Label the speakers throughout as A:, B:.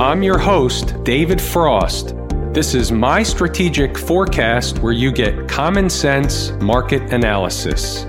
A: I'm your host, David Frost. This is my strategic forecast where you get common sense market analysis.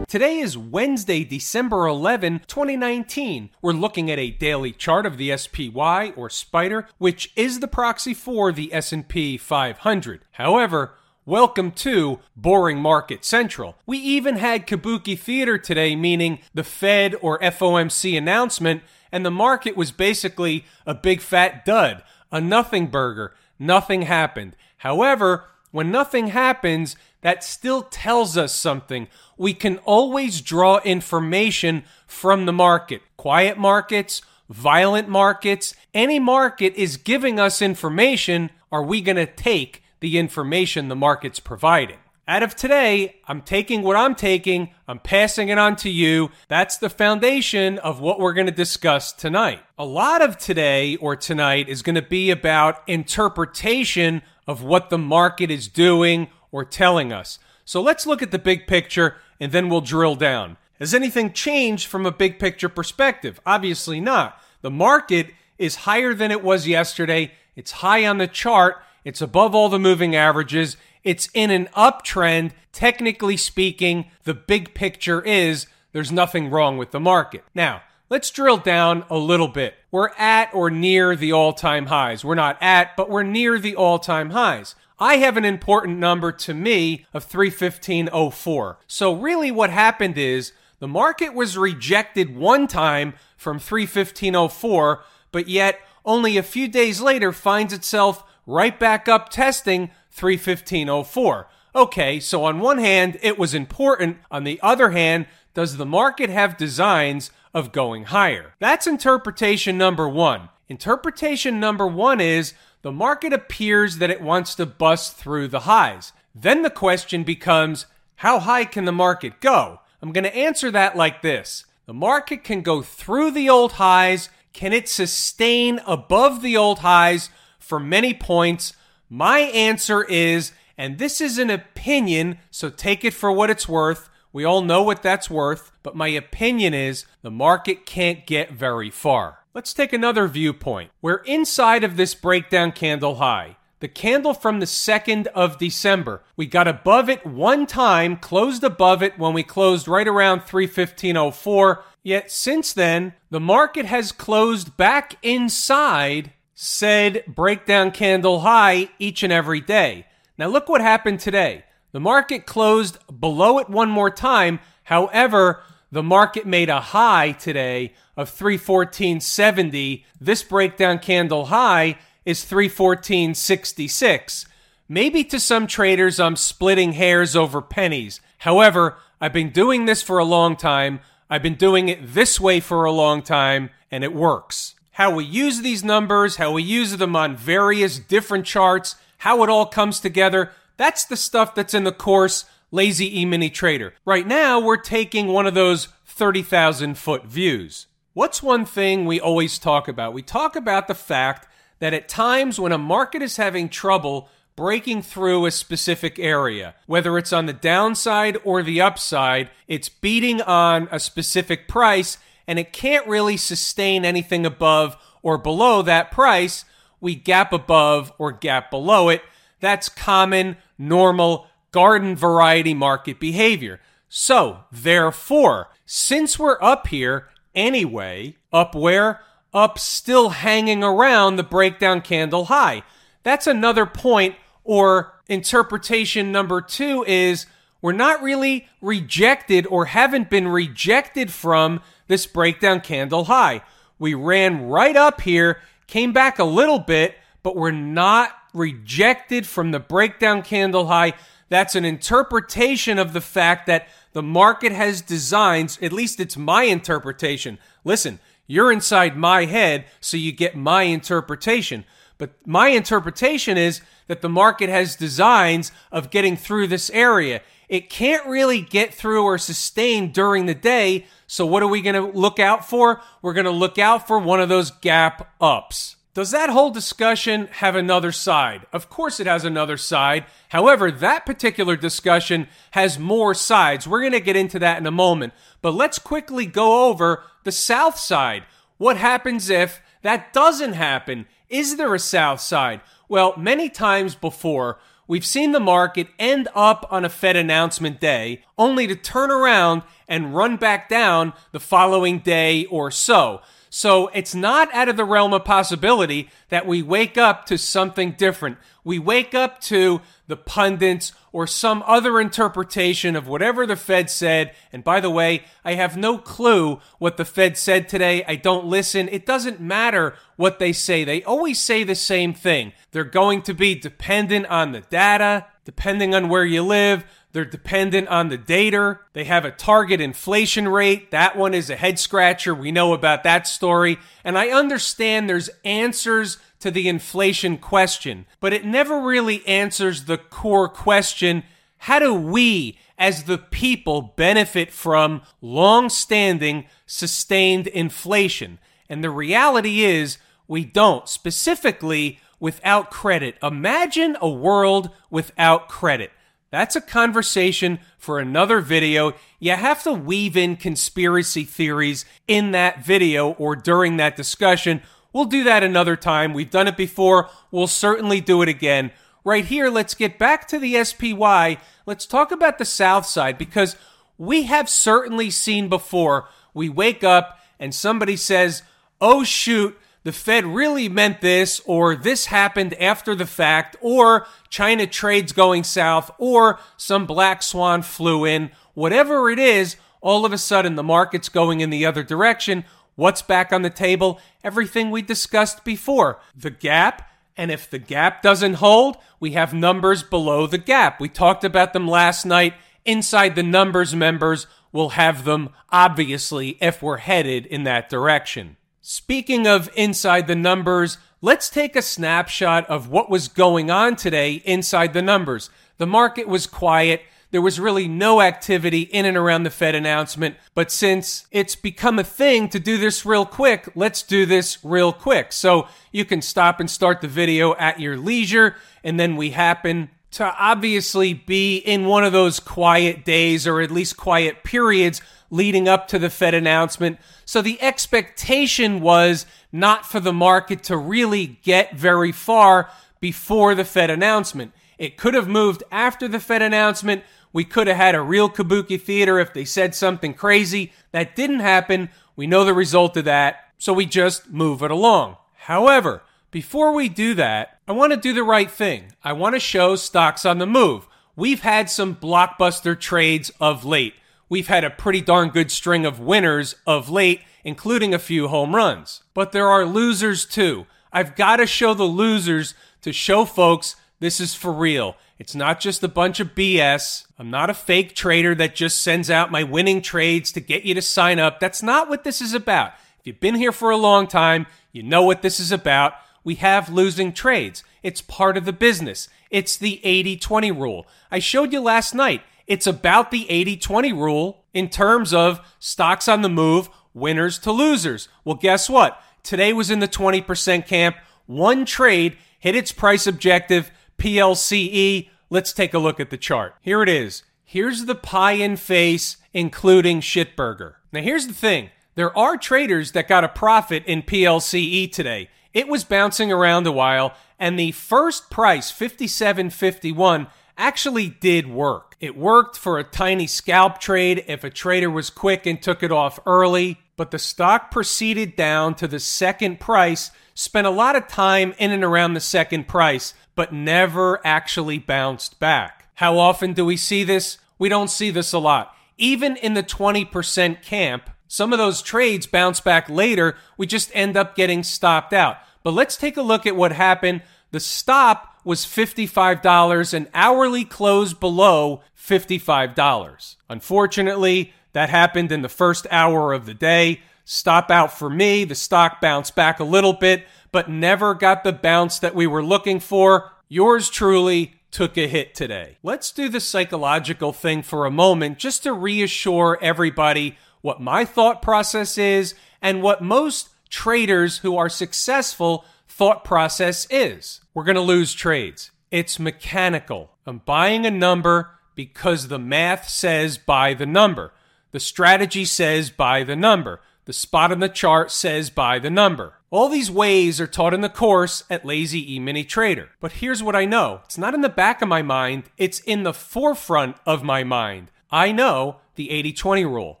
A: Today is Wednesday, December 11, 2019. We're looking at a daily chart of the SPY or Spider, which is the proxy for the S&P 500. However, Welcome to Boring Market Central. We even had Kabuki Theater today, meaning the Fed or FOMC announcement, and the market was basically a big fat dud, a nothing burger. Nothing happened. However, when nothing happens, that still tells us something. We can always draw information from the market. Quiet markets, violent markets, any market is giving us information. Are we going to take the information the market's providing. Out of today, I'm taking what I'm taking, I'm passing it on to you. That's the foundation of what we're going to discuss tonight. A lot of today or tonight is going to be about interpretation of what the market is doing or telling us. So let's look at the big picture and then we'll drill down. Has anything changed from a big picture perspective? Obviously not. The market is higher than it was yesterday. It's high on the chart it's above all the moving averages. It's in an uptrend. Technically speaking, the big picture is there's nothing wrong with the market. Now, let's drill down a little bit. We're at or near the all time highs. We're not at, but we're near the all time highs. I have an important number to me of 315.04. So, really, what happened is the market was rejected one time from 315.04, but yet only a few days later finds itself right back up testing 315.04. Okay, so on one hand, it was important. On the other hand, does the market have designs of going higher? That's interpretation number one. Interpretation number one is the market appears that it wants to bust through the highs. Then the question becomes how high can the market go? I'm going to answer that like this The market can go through the old highs. Can it sustain above the old highs for many points. My answer is, and this is an opinion, so take it for what it's worth. We all know what that's worth, but my opinion is the market can't get very far. Let's take another viewpoint. We're inside of this breakdown candle high. The candle from the 2nd of December. We got above it one time, closed above it when we closed right around 315.04. Yet since then, the market has closed back inside said breakdown candle high each and every day. Now, look what happened today. The market closed below it one more time. However, the market made a high today of 314.70. This breakdown candle high is 314.66. Maybe to some traders, I'm splitting hairs over pennies. However, I've been doing this for a long time. I've been doing it this way for a long time, and it works how we use these numbers, how we use them on various different charts, how it all comes together. That's the stuff that's in the course Lazy E-mini Trader. Right now, we're taking one of those 30,000 foot views. What's one thing we always talk about? We talk about the fact that at times when a market is having trouble breaking through a specific area, whether it's on the downside or the upside, it's beating on a specific price and it can't really sustain anything above or below that price, we gap above or gap below it. That's common, normal, garden variety market behavior. So, therefore, since we're up here anyway, up where? Up still hanging around the breakdown candle high. That's another point or interpretation number two is we're not really rejected or haven't been rejected from this breakdown candle high. We ran right up here, came back a little bit, but we're not rejected from the breakdown candle high. That's an interpretation of the fact that the market has designs, at least it's my interpretation. Listen, you're inside my head, so you get my interpretation. But my interpretation is that the market has designs of getting through this area. It can't really get through or sustain during the day. So, what are we going to look out for? We're going to look out for one of those gap ups. Does that whole discussion have another side? Of course, it has another side. However, that particular discussion has more sides. We're going to get into that in a moment. But let's quickly go over the South side. What happens if that doesn't happen? Is there a South side? Well, many times before, we've seen the market end up on a Fed announcement day only to turn around and run back down the following day or so. So it's not out of the realm of possibility that we wake up to something different. We wake up to the pundits or some other interpretation of whatever the Fed said. And by the way, I have no clue what the Fed said today. I don't listen. It doesn't matter what they say. They always say the same thing. They're going to be dependent on the data, depending on where you live. They're dependent on the data. They have a target inflation rate. That one is a head scratcher. We know about that story. And I understand there's answers to the inflation question, but it never really answers the core question how do we, as the people, benefit from long standing, sustained inflation? And the reality is, we don't, specifically without credit. Imagine a world without credit. That's a conversation for another video. You have to weave in conspiracy theories in that video or during that discussion. We'll do that another time. We've done it before. We'll certainly do it again. Right here, let's get back to the SPY. Let's talk about the South side because we have certainly seen before. We wake up and somebody says, oh shoot, the Fed really meant this, or this happened after the fact, or China trades going south, or some black swan flew in. Whatever it is, all of a sudden the market's going in the other direction. What's back on the table? Everything we discussed before. The gap. And if the gap doesn't hold, we have numbers below the gap. We talked about them last night. Inside the numbers members, we'll have them obviously if we're headed in that direction. Speaking of inside the numbers, let's take a snapshot of what was going on today inside the numbers. The market was quiet. There was really no activity in and around the Fed announcement. But since it's become a thing to do this real quick, let's do this real quick. So you can stop and start the video at your leisure. And then we happen to obviously be in one of those quiet days or at least quiet periods leading up to the Fed announcement. So the expectation was not for the market to really get very far before the Fed announcement. It could have moved after the Fed announcement. We could have had a real kabuki theater if they said something crazy. That didn't happen. We know the result of that. So we just move it along. However, before we do that, I want to do the right thing. I want to show stocks on the move. We've had some blockbuster trades of late we've had a pretty darn good string of winners of late, including a few home runs. But there are losers too. I've got to show the losers to show folks this is for real. It's not just a bunch of BS. I'm not a fake trader that just sends out my winning trades to get you to sign up. That's not what this is about. If you've been here for a long time, you know what this is about. We have losing trades. It's part of the business. It's the 80 20 rule. I showed you last night. It's about the 80 20 rule in terms of stocks on the move, winners to losers. Well, guess what? Today was in the 20% camp. One trade hit its price objective, PLCE. Let's take a look at the chart. Here it is. Here's the pie in face, including Shitburger. Now, here's the thing there are traders that got a profit in PLCE today. It was bouncing around a while, and the first price, 57.51, actually did work. It worked for a tiny scalp trade if a trader was quick and took it off early, but the stock proceeded down to the second price, spent a lot of time in and around the second price, but never actually bounced back. How often do we see this? We don't see this a lot. Even in the 20% camp, some of those trades bounce back later. We just end up getting stopped out. But let's take a look at what happened. The stop was $55, an hourly close below $55. Unfortunately, that happened in the first hour of the day. Stop out for me. The stock bounced back a little bit, but never got the bounce that we were looking for. Yours truly took a hit today. Let's do the psychological thing for a moment just to reassure everybody what my thought process is and what most traders who are successful thought process is. We're going to lose trades. It's mechanical. I'm buying a number because the math says buy the number. The strategy says buy the number. The spot on the chart says buy the number. All these ways are taught in the course at Lazy E Mini Trader. But here's what I know it's not in the back of my mind, it's in the forefront of my mind. I know the 80 20 rule.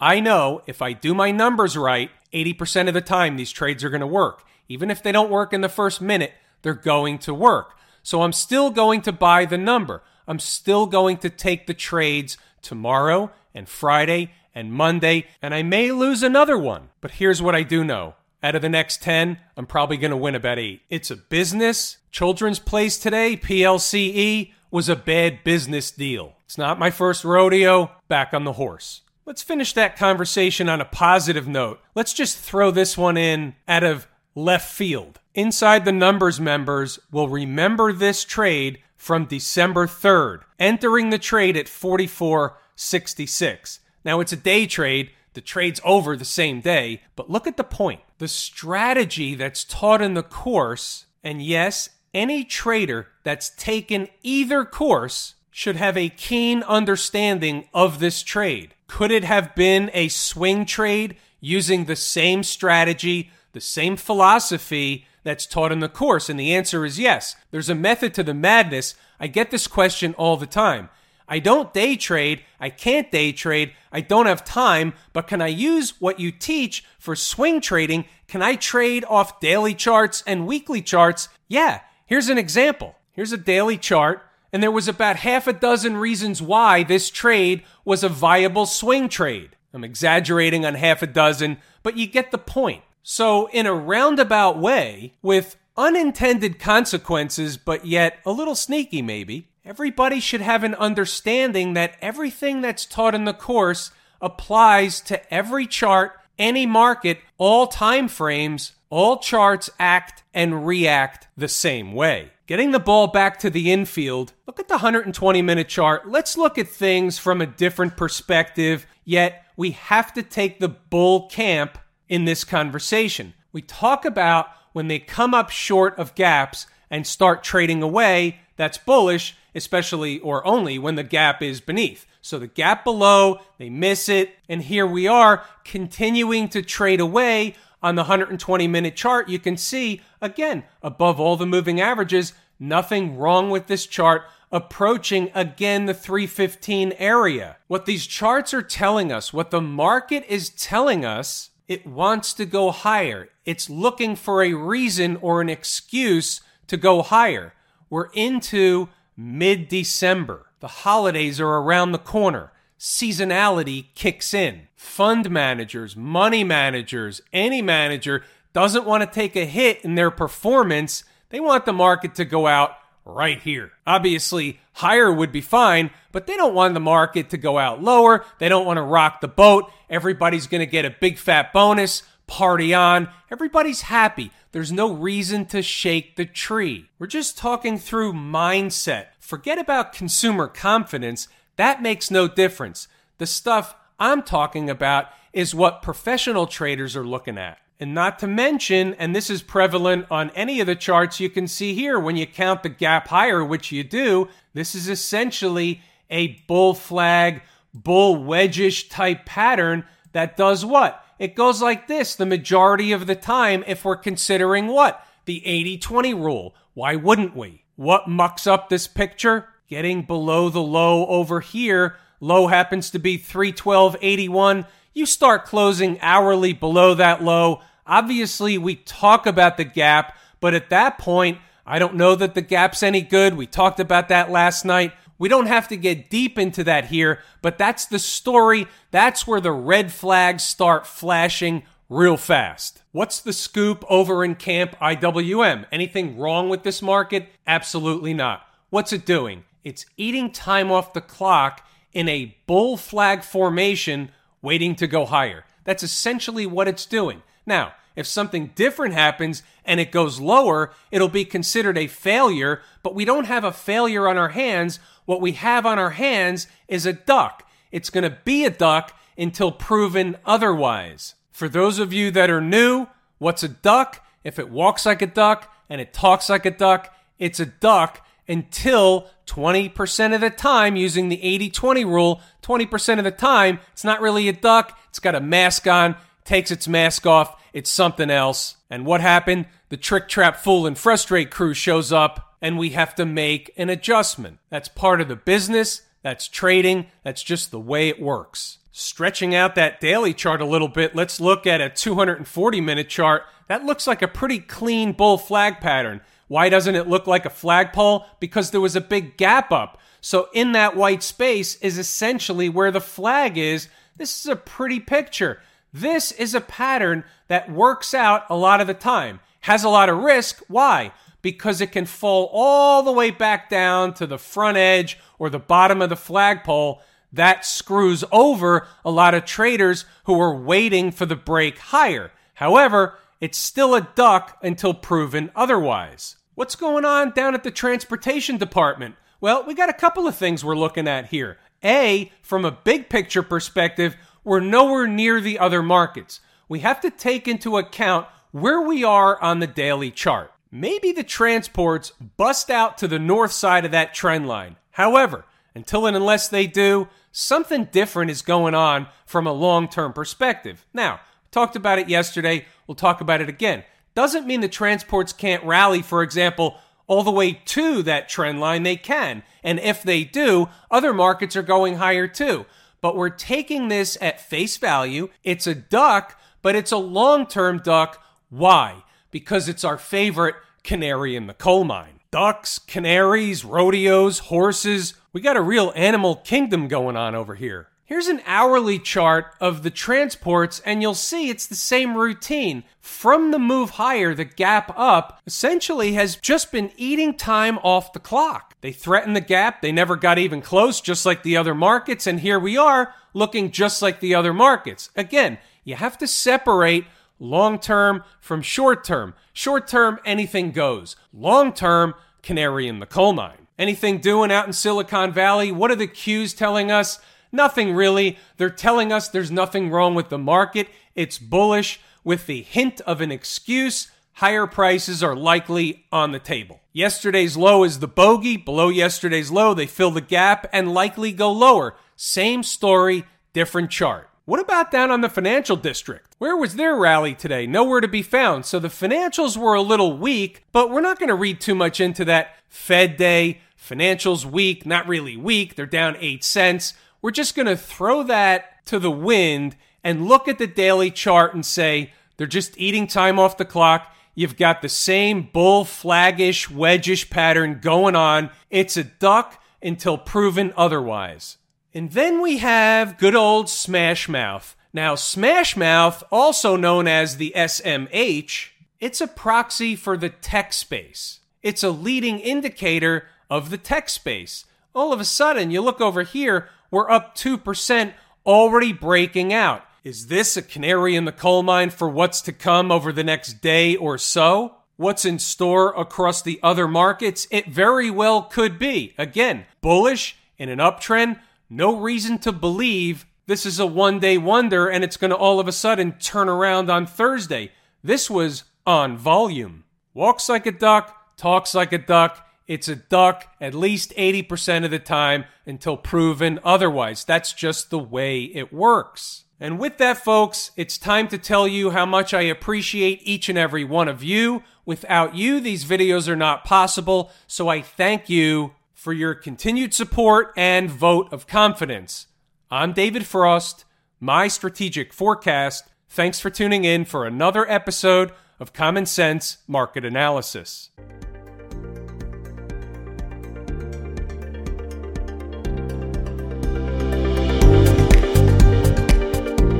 A: I know if I do my numbers right, 80% of the time these trades are going to work. Even if they don't work in the first minute, they're going to work. So I'm still going to buy the number. I'm still going to take the trades tomorrow and Friday and Monday, and I may lose another one. But here's what I do know. Out of the next 10, I'm probably going to win about 8. It's a business. Children's Place today, PLCE, was a bad business deal. It's not my first rodeo. Back on the horse. Let's finish that conversation on a positive note. Let's just throw this one in out of left field. Inside the numbers members will remember this trade from December 3rd, entering the trade at 44.66. Now it's a day trade. The trade's over the same day, but look at the point. The strategy that's taught in the course, and yes, any trader that's taken either course should have a keen understanding of this trade. Could it have been a swing trade using the same strategy, the same philosophy that's taught in the course? And the answer is yes. There's a method to the madness. I get this question all the time. I don't day trade. I can't day trade. I don't have time, but can I use what you teach for swing trading? Can I trade off daily charts and weekly charts? Yeah. Here's an example. Here's a daily chart, and there was about half a dozen reasons why this trade was a viable swing trade. I'm exaggerating on half a dozen, but you get the point. So, in a roundabout way, with unintended consequences, but yet a little sneaky maybe, Everybody should have an understanding that everything that's taught in the course applies to every chart, any market, all time frames, all charts act and react the same way. Getting the ball back to the infield, look at the 120 minute chart. Let's look at things from a different perspective, yet we have to take the bull camp in this conversation. We talk about when they come up short of gaps and start trading away, that's bullish especially or only when the gap is beneath. So the gap below, they miss it, and here we are continuing to trade away on the 120 minute chart. You can see, again, above all the moving averages, nothing wrong with this chart approaching again the 315 area. What these charts are telling us, what the market is telling us, it wants to go higher. It's looking for a reason or an excuse to go higher. We're into mid December. The holidays are around the corner. Seasonality kicks in. Fund managers, money managers, any manager doesn't want to take a hit in their performance. They want the market to go out right here. Obviously, higher would be fine, but they don't want the market to go out lower. They don't want to rock the boat. Everybody's going to get a big fat bonus party on. Everybody's happy. There's no reason to shake the tree. We're just talking through mindset. Forget about consumer confidence. That makes no difference. The stuff I'm talking about is what professional traders are looking at. And not to mention, and this is prevalent on any of the charts you can see here, when you count the gap higher, which you do, this is essentially a bull flag, bull wedgish type pattern that does what? It goes like this the majority of the time if we're considering what? The 80 20 rule. Why wouldn't we? What mucks up this picture? Getting below the low over here. Low happens to be 312.81. You start closing hourly below that low. Obviously, we talk about the gap, but at that point, I don't know that the gap's any good. We talked about that last night. We don't have to get deep into that here, but that's the story. That's where the red flags start flashing real fast. What's the scoop over in Camp IWM? Anything wrong with this market? Absolutely not. What's it doing? It's eating time off the clock in a bull flag formation waiting to go higher. That's essentially what it's doing. Now, if something different happens and it goes lower, it'll be considered a failure, but we don't have a failure on our hands. What we have on our hands is a duck. It's going to be a duck until proven otherwise. For those of you that are new, what's a duck? If it walks like a duck, and it talks like a duck, it's a duck until 20% of the time using the 80 20 rule. 20% of the time, it's not really a duck, it's got a mask on, takes its mask off, it's something else. And what happened? The trick, trap, fool, and frustrate crew shows up, and we have to make an adjustment. That's part of the business, that's trading, that's just the way it works. Stretching out that daily chart a little bit, let's look at a 240 minute chart. That looks like a pretty clean bull flag pattern. Why doesn't it look like a flagpole? Because there was a big gap up. So in that white space is essentially where the flag is. This is a pretty picture. This is a pattern that works out a lot of the time. Has a lot of risk. Why? Because it can fall all the way back down to the front edge or the bottom of the flagpole. That screws over a lot of traders who are waiting for the break higher. However, it's still a duck until proven otherwise. What's going on down at the transportation department? Well, we got a couple of things we're looking at here. A, from a big picture perspective, we're nowhere near the other markets. We have to take into account where we are on the daily chart. Maybe the transports bust out to the north side of that trend line. However, until and unless they do, something different is going on from a long term perspective. Now, talked about it yesterday. We'll talk about it again. Doesn't mean the transports can't rally, for example, all the way to that trend line. They can. And if they do, other markets are going higher too. But we're taking this at face value. It's a duck, but it's a long term duck. Why? Because it's our favorite canary in the coal mine. Ducks, canaries, rodeos, horses. We got a real animal kingdom going on over here. Here's an hourly chart of the transports, and you'll see it's the same routine. From the move higher, the gap up essentially has just been eating time off the clock. They threatened the gap, they never got even close, just like the other markets, and here we are looking just like the other markets. Again, you have to separate long term from short term. Short term, anything goes. Long term, canary in the coal mine. Anything doing out in Silicon Valley? What are the Qs telling us? Nothing really. They're telling us there's nothing wrong with the market. It's bullish with the hint of an excuse. Higher prices are likely on the table. Yesterday's low is the bogey. Below yesterday's low, they fill the gap and likely go lower. Same story, different chart. What about down on the financial district? Where was their rally today? Nowhere to be found. So the financials were a little weak, but we're not going to read too much into that. Fed day, financials weak, not really weak. They're down 8 cents. We're just going to throw that to the wind and look at the daily chart and say they're just eating time off the clock. You've got the same bull flagish, wedgish pattern going on. It's a duck until proven otherwise. And then we have good old Smash Mouth. Now, Smash Mouth, also known as the SMH, it's a proxy for the tech space. It's a leading indicator of the tech space. All of a sudden, you look over here, we're up 2%, already breaking out. Is this a canary in the coal mine for what's to come over the next day or so? What's in store across the other markets? It very well could be. Again, bullish in an uptrend. No reason to believe this is a one day wonder and it's going to all of a sudden turn around on Thursday. This was on volume. Walks like a duck, talks like a duck, it's a duck at least 80% of the time until proven otherwise. That's just the way it works. And with that, folks, it's time to tell you how much I appreciate each and every one of you. Without you, these videos are not possible. So I thank you for your continued support and vote of confidence. I'm David Frost, my strategic forecast. Thanks for tuning in for another episode of Common Sense Market Analysis.